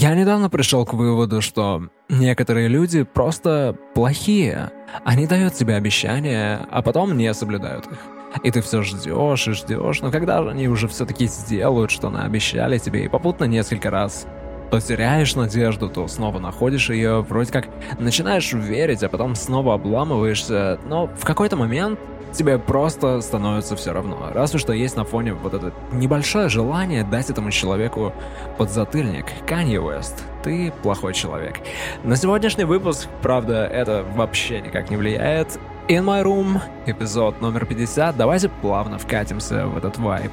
Я недавно пришел к выводу, что некоторые люди просто плохие. Они дают тебе обещания, а потом не соблюдают их. И ты все ждешь и ждешь, но когда они уже все-таки сделают, что наобещали тебе, и попутно несколько раз то теряешь надежду, то снова находишь ее, вроде как начинаешь верить, а потом снова обламываешься, но в какой-то момент тебе просто становится все равно. Разве что есть на фоне вот это небольшое желание дать этому человеку подзатыльник. Канье Уэст, ты плохой человек. На сегодняшний выпуск, правда, это вообще никак не влияет. In My Room, эпизод номер 50. Давайте плавно вкатимся в этот вайб.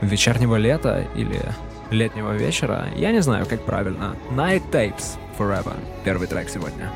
Вечернего лета или летнего вечера, я не знаю, как правильно. Night Tapes Forever. Первый трек сегодня.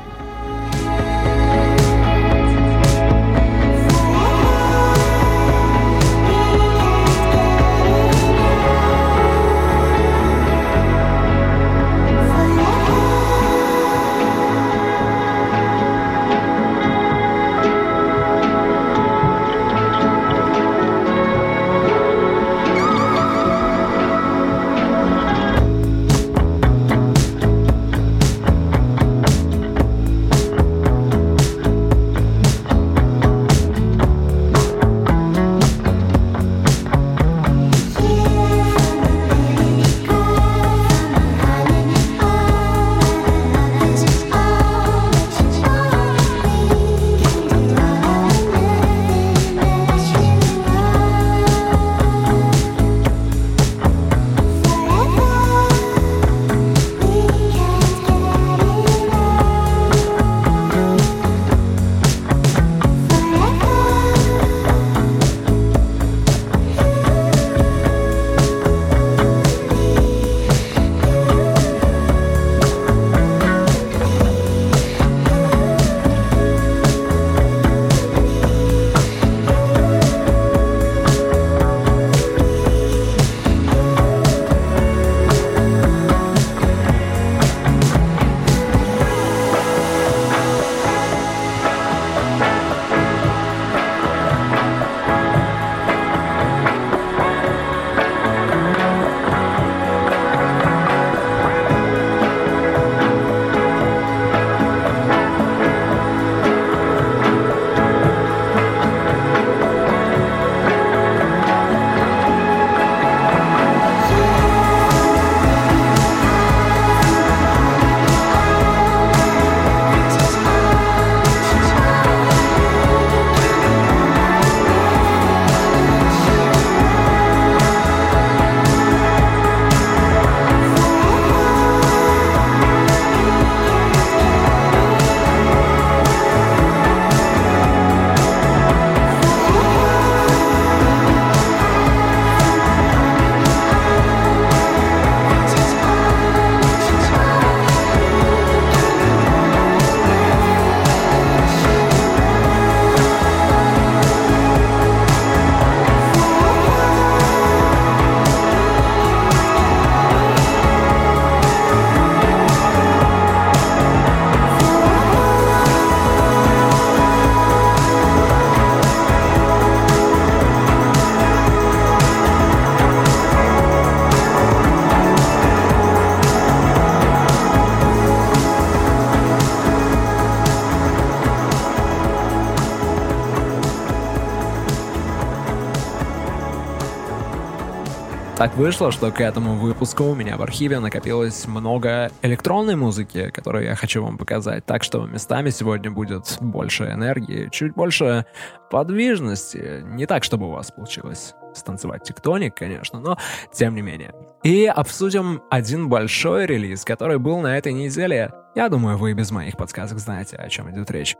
Так вышло, что к этому выпуску у меня в архиве накопилось много электронной музыки, которую я хочу вам показать. Так что местами сегодня будет больше энергии, чуть больше подвижности. Не так, чтобы у вас получилось станцевать тектоник, конечно, но тем не менее. И обсудим один большой релиз, который был на этой неделе. Я думаю, вы без моих подсказок знаете, о чем идет речь.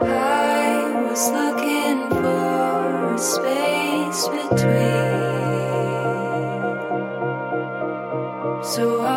I was looking for space. Space between. So I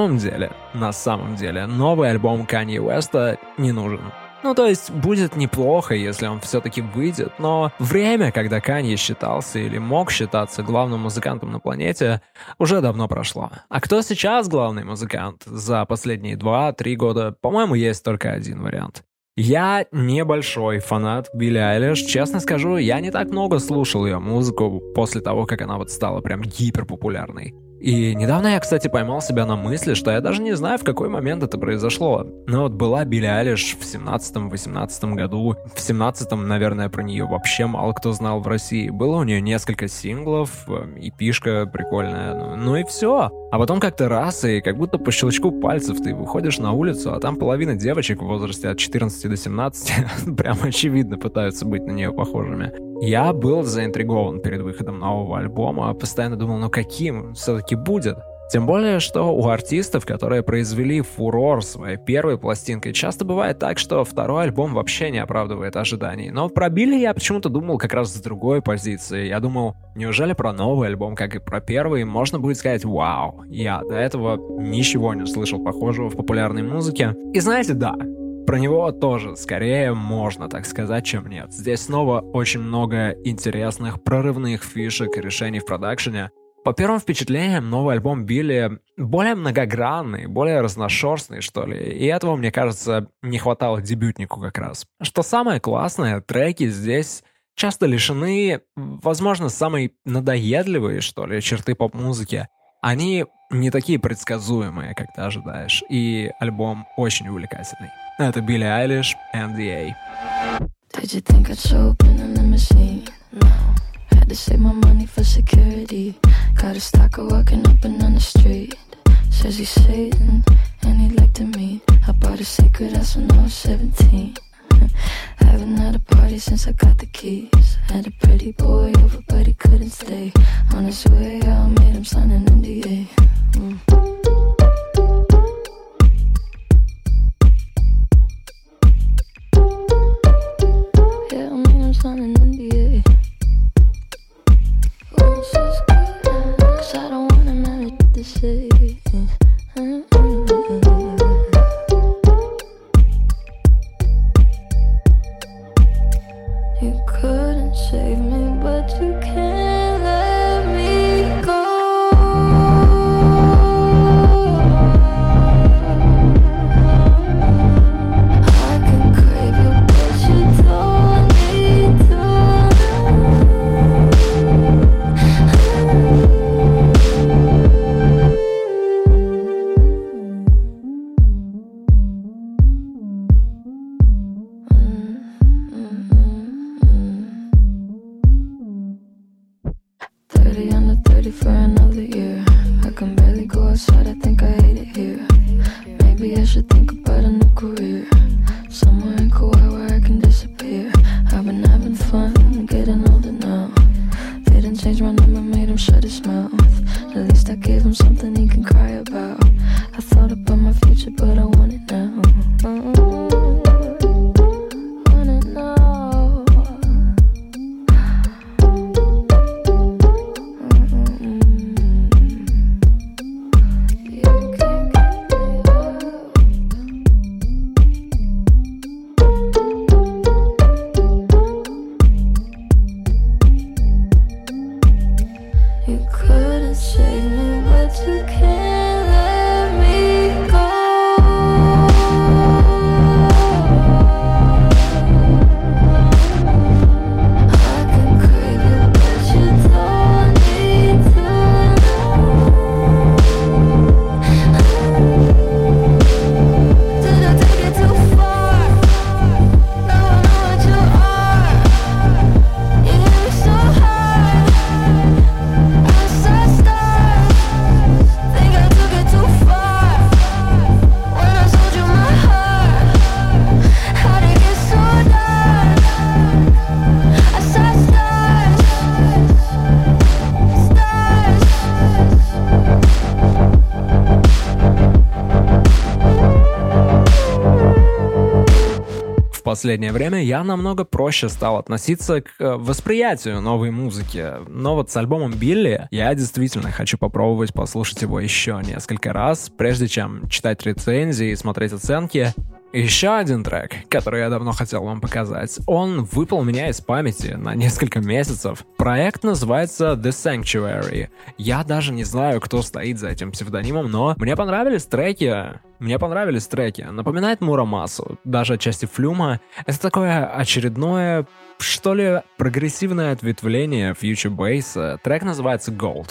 самом деле, на самом деле, новый альбом Канье Уэста не нужен. Ну, то есть, будет неплохо, если он все-таки выйдет, но время, когда Канье считался или мог считаться главным музыкантом на планете, уже давно прошло. А кто сейчас главный музыкант? За последние 2-3 года, по-моему, есть только один вариант. Я небольшой фанат Билли Айлиш. Честно скажу, я не так много слушал ее музыку после того, как она вот стала прям гиперпопулярной. И недавно я, кстати, поймал себя на мысли, что я даже не знаю, в какой момент это произошло. Но вот была Билли Алиш в 17-18 году. В 17-м, наверное, про нее вообще мало кто знал в России. Было у нее несколько синглов, и эм, пишка прикольная, ну, ну и все. А потом как-то раз, и как будто по щелчку пальцев ты выходишь на улицу, а там половина девочек в возрасте от 14 до 17 прям очевидно пытаются быть на нее похожими. Я был заинтригован перед выходом нового альбома, постоянно думал, ну каким все-таки будет. Тем более, что у артистов, которые произвели фурор своей первой пластинкой, часто бывает так, что второй альбом вообще не оправдывает ожиданий. Но про Билли я почему-то думал как раз с другой позиции. Я думал, неужели про новый альбом, как и про первый, можно будет сказать «Вау, я до этого ничего не слышал похожего в популярной музыке». И знаете, да, про него тоже скорее можно так сказать, чем нет. Здесь снова очень много интересных прорывных фишек и решений в продакшене. По первым впечатлениям, новый альбом Билли более многогранный, более разношерстный, что ли. И этого, мне кажется, не хватало дебютнику как раз. Что самое классное, треки здесь часто лишены, возможно, самой надоедливой, что ли, черты поп-музыки. Они не такие предсказуемые, как ты ожидаешь. И альбом очень увлекательный. Это Билли Айлиш, NDA. Did you think I'd show up in a limousine? No. Had to save my money for security. Got a stalker walking up and down the street. Says he's Satan and he'd like to meet. I bought a secret house when I was 17. Haven't had a party since I got the keys. Had a pretty boy over, but he couldn't stay. On his way out, made him sign an NDA. Mm. couldn't save me, but you can. Последнее время я намного проще стал относиться к э, восприятию новой музыки. Но вот с альбомом Билли я действительно хочу попробовать послушать его еще несколько раз, прежде чем читать рецензии и смотреть оценки. Еще один трек, который я давно хотел вам показать, он выпал меня из памяти на несколько месяцев. Проект называется The Sanctuary. Я даже не знаю, кто стоит за этим псевдонимом, но мне понравились треки. Мне понравились треки. Напоминает Мурамасу, даже отчасти Флюма. Это такое очередное, что ли, прогрессивное ответвление Future Bass. Трек называется Gold.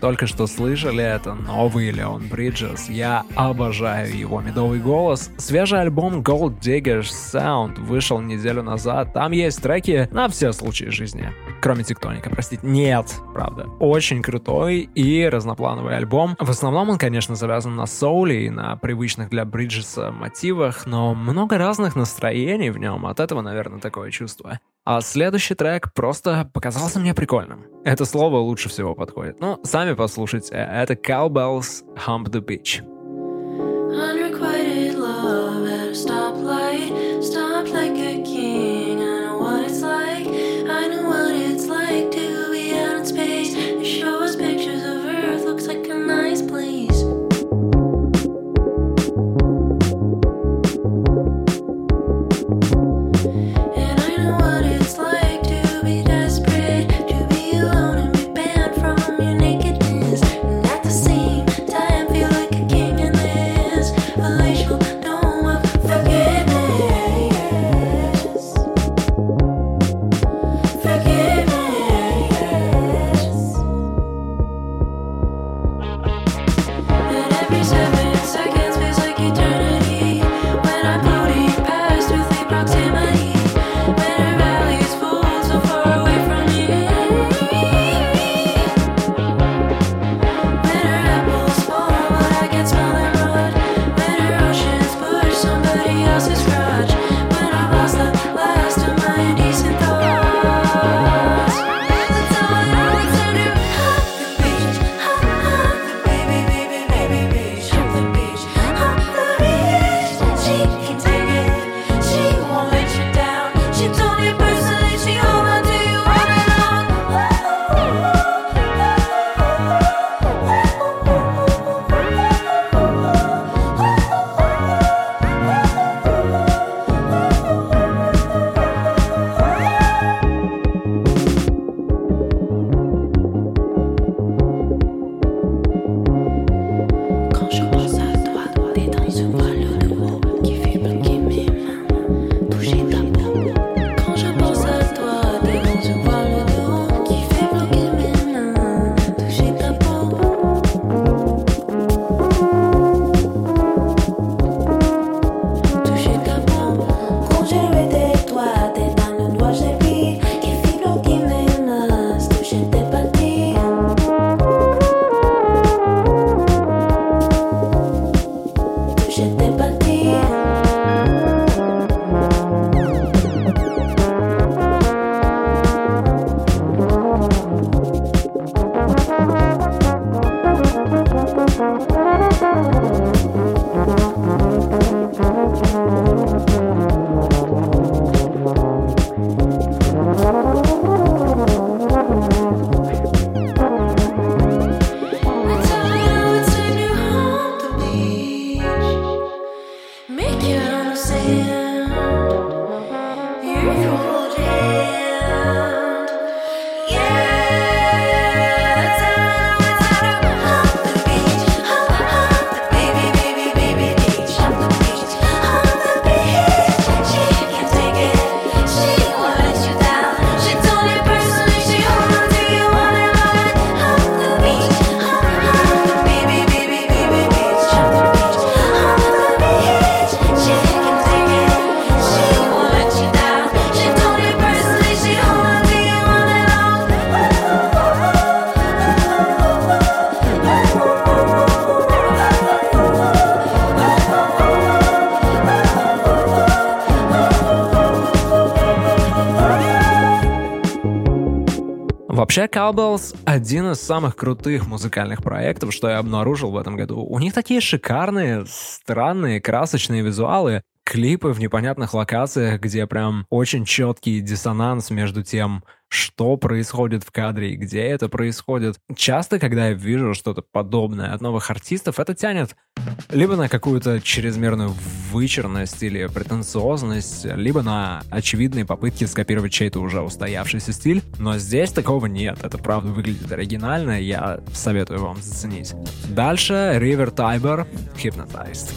Только что слышали, это новый Леон Бриджес. Я обожаю его медовый голос. Свежий альбом Gold Diggers Sound вышел неделю назад. Там есть треки на все случаи жизни. Кроме тектоника, простите. Нет, правда. Очень крутой и разноплановый альбом. В основном он, конечно, завязан на соуле и на привычных для Бриджеса мотивах, но много разных настроений в нем. От этого, наверное, такое чувство. А следующий трек просто показался мне прикольным. Это слово лучше всего подходит. Ну, сами послушайте. Это Cowbells Hump the Beach. Unrequited love at a stoplight, Вообще, Cowbells — один из самых крутых музыкальных проектов, что я обнаружил в этом году. У них такие шикарные, странные, красочные визуалы, клипы в непонятных локациях, где прям очень четкий диссонанс между тем, что происходит в кадре и где это происходит. Часто, когда я вижу что-то подобное от новых артистов, это тянет либо на какую-то чрезмерную вычурность или претенциозность, либо на очевидные попытки скопировать чей-то уже устоявшийся стиль. Но здесь такого нет. Это правда выглядит оригинально, я советую вам заценить. Дальше River Tiber Hypnotized.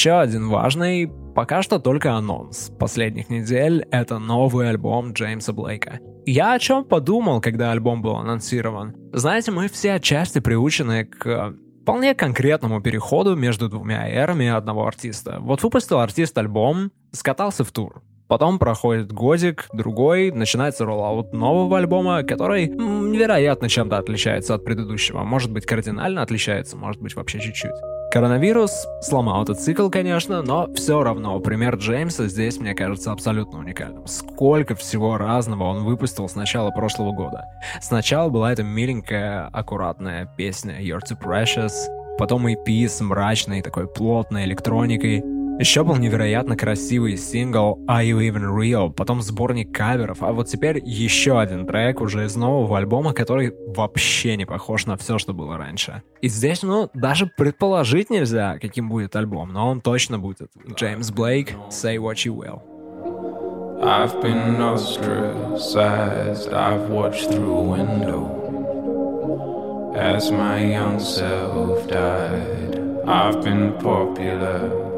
Еще один важный, пока что только анонс последних недель, это новый альбом Джеймса Блейка. Я о чем подумал, когда альбом был анонсирован? Знаете, мы все отчасти приучены к вполне конкретному переходу между двумя эрами одного артиста. Вот выпустил артист альбом, скатался в тур. Потом проходит годик, другой, начинается роллаут нового альбома, который невероятно чем-то отличается от предыдущего. Может быть, кардинально отличается, может быть, вообще чуть-чуть. Коронавирус сломал этот цикл, конечно, но все равно пример Джеймса здесь, мне кажется, абсолютно уникальным. Сколько всего разного он выпустил с начала прошлого года. Сначала была эта миленькая, аккуратная песня You're Too Precious, потом EP с мрачной такой плотной электроникой, еще был невероятно красивый сингл Are You Even Real, потом сборник каверов, а вот теперь еще один трек уже из нового альбома, который вообще не похож на все, что было раньше. И здесь, ну, даже предположить нельзя, каким будет альбом, но он точно будет. Джеймс Блейк, Say What You Will. I've been ostracized, I've watched through a window As my young self died, I've been popular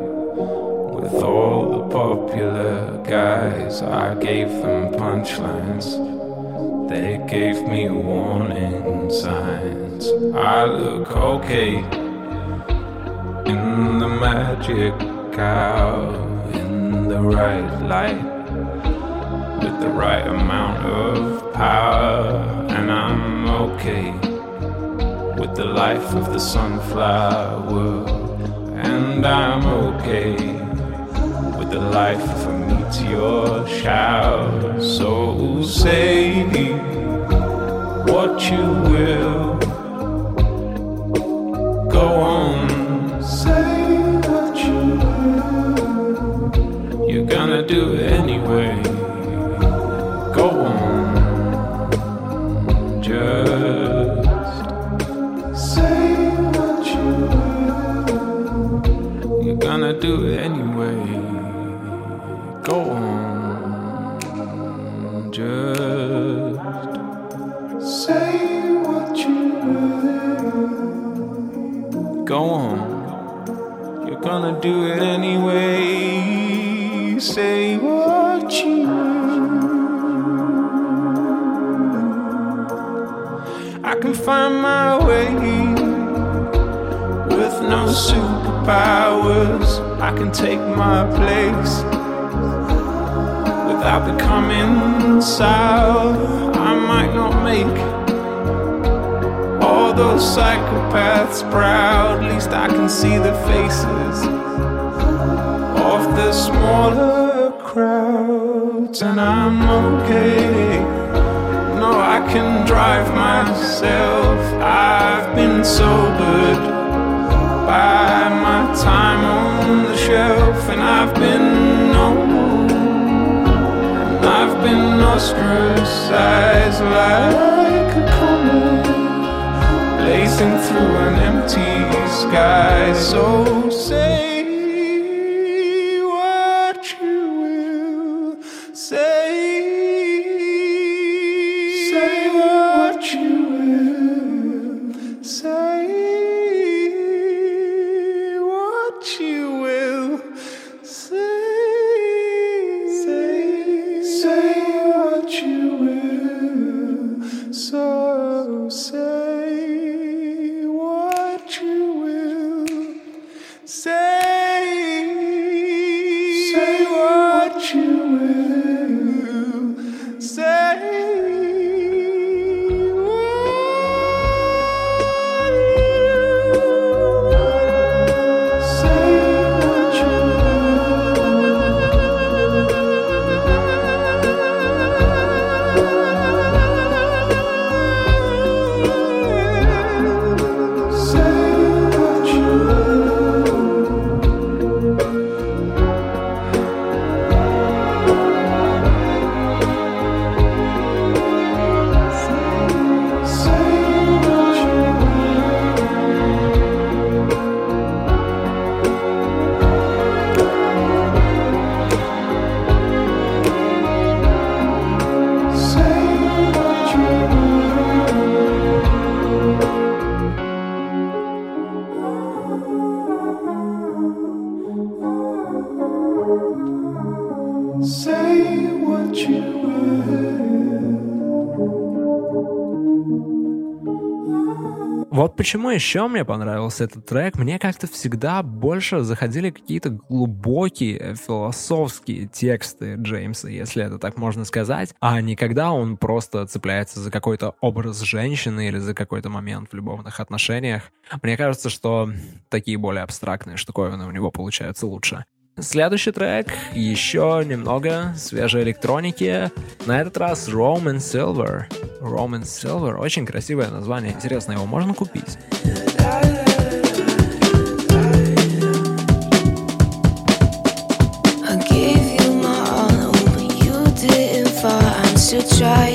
With all the popular guys, I gave them punchlines. They gave me warning signs. I look okay in the magic cow, in the right light, with the right amount of power, and I'm okay with the life of the sunflower, and I'm okay the life of a meteor shower. So say what you will. Go on, say what you will. You're gonna do it anyway. Go on, just say what you will. You're gonna do it anyway. Go on, just say what you will. Go on, you're gonna do it anyway. Say what you. I can find my way with no superpowers. I can take my place without becoming sour. I might not make all those psychopaths proud. At least I can see the faces of the smaller crowds, and I'm okay. No, I can drive myself. I've been sobered by my time on the shelf, and I've been been ostracized like a comet, blazing through an empty sky. So say. Почему еще мне понравился этот трек? Мне как-то всегда больше заходили какие-то глубокие философские тексты Джеймса, если это так можно сказать, а не когда он просто цепляется за какой-то образ женщины или за какой-то момент в любовных отношениях. Мне кажется, что такие более абстрактные штуковины у него получаются лучше. Следующий трек, еще немного свежей электроники. На этот раз Roman Silver. Roman Silver, очень красивое название. Интересно, его можно купить? still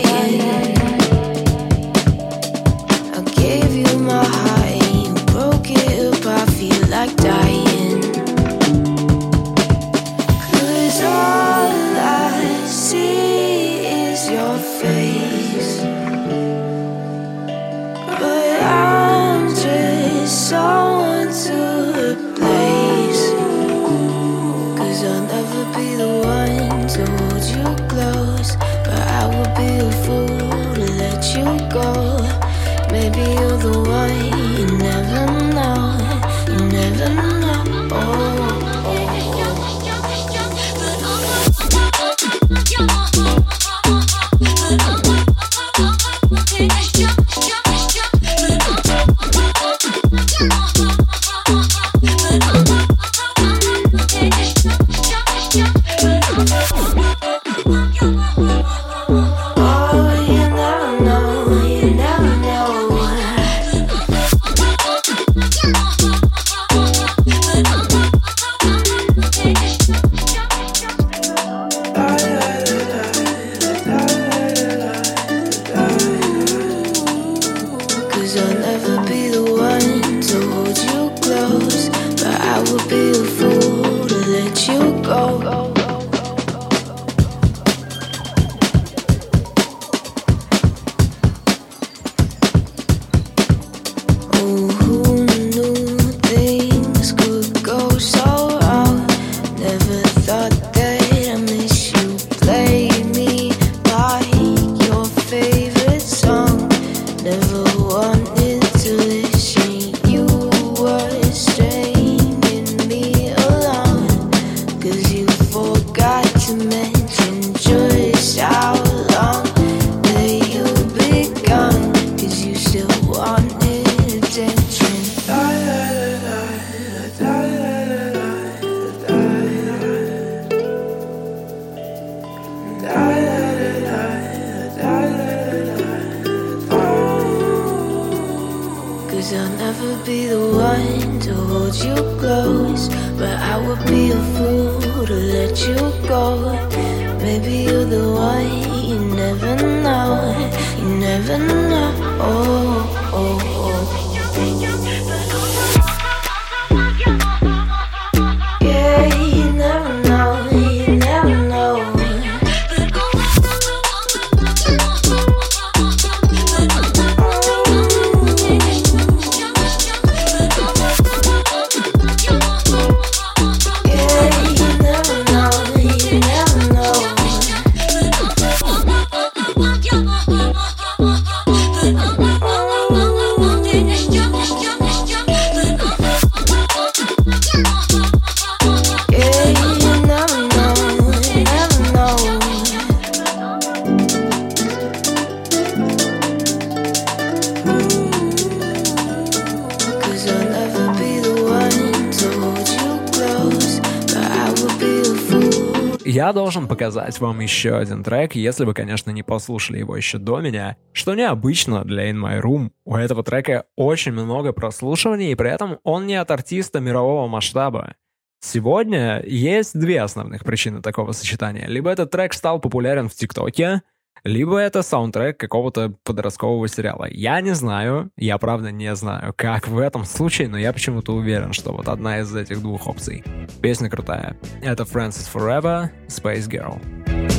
должен показать вам еще один трек, если вы, конечно, не послушали его еще до меня, что необычно для In My Room. У этого трека очень много прослушиваний, и при этом он не от артиста мирового масштаба. Сегодня есть две основных причины такого сочетания. Либо этот трек стал популярен в ТикТоке, либо это саундтрек какого-то подросткового сериала. Я не знаю, я правда не знаю, как в этом случае, но я почему-то уверен, что вот одна из этих двух опций. Песня крутая. Это Francis Forever, Space Girl.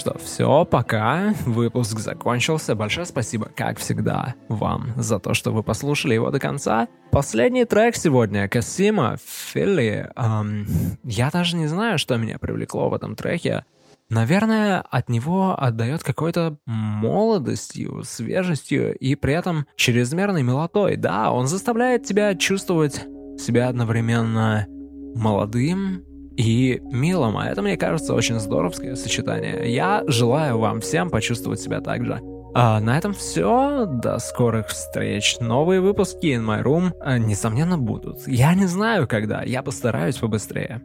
Что, все, пока. Выпуск закончился. Большое спасибо, как всегда, вам за то, что вы послушали его до конца. Последний трек сегодня Касима Филли. Эм, я даже не знаю, что меня привлекло в этом треке. Наверное, от него отдает какой-то молодостью, свежестью и при этом чрезмерной милотой. Да, он заставляет тебя чувствовать себя одновременно молодым и милым, а это, мне кажется, очень здоровское сочетание. Я желаю вам всем почувствовать себя так же. А на этом все. До скорых встреч. Новые выпуски In My Room, э, несомненно, будут. Я не знаю, когда. Я постараюсь побыстрее.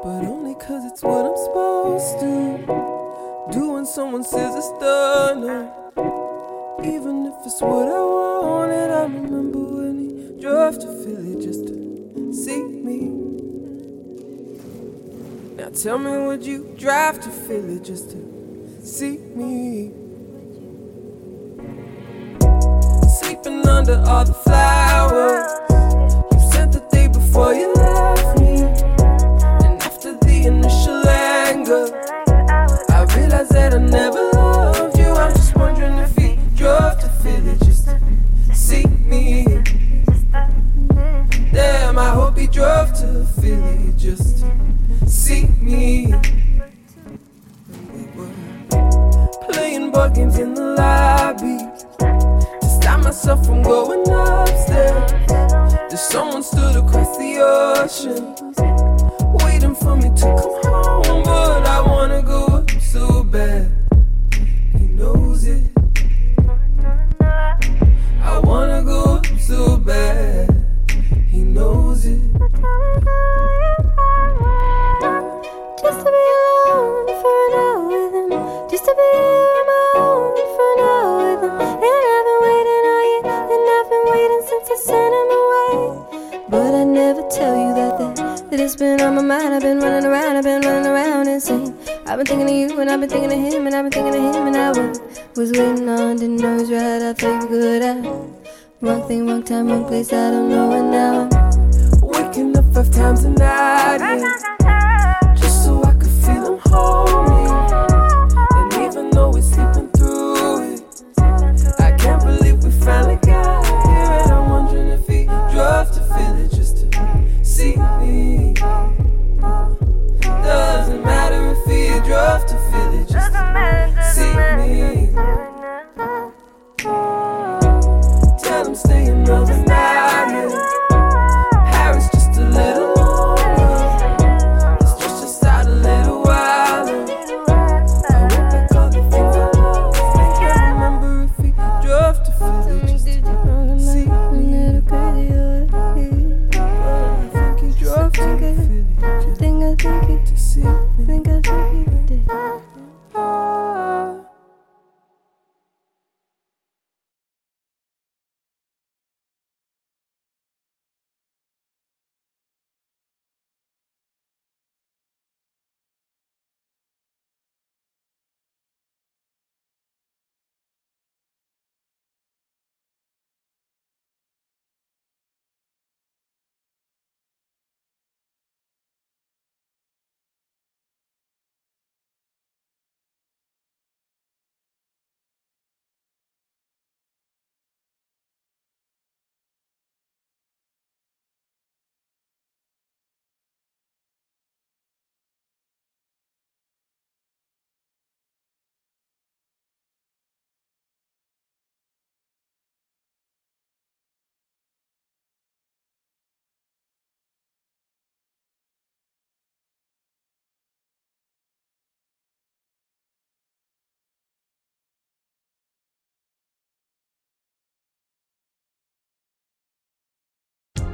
But only cause it's what I'm supposed to. Do when someone says it's done. Even if it's what I wanted, I remember when he drove to Philly just to see me. Now tell me, would you drive to Philly just to see me? Sleeping under all the flowers you sent the day before you left me. And after the initial anger, I realized that I never loved you. I'm just wondering if he drove to Philly just to see me. Damn, I hope he drove to Philly just to see me. Playing board games in the lobby to stop myself from going upstairs. There's someone stood across the ocean,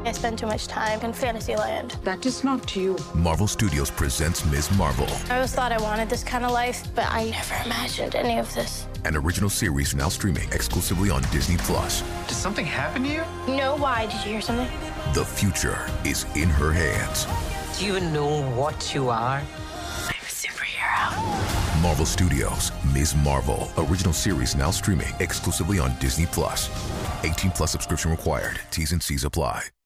I spend too much time in Fantasyland. That is not you. Marvel Studios presents Ms. Marvel, I always thought I wanted this kind of life, but I never imagined any of this. an original series now streaming exclusively on Disney Plus. Did something happen to you? No, why? Did you hear something? The future is in her hands. Do you know what you are? I'm a superhero. Marvel Studios, Ms. Marvel, original series now streaming exclusively on Disney Plus. 18 plus subscription required. T's and C's apply.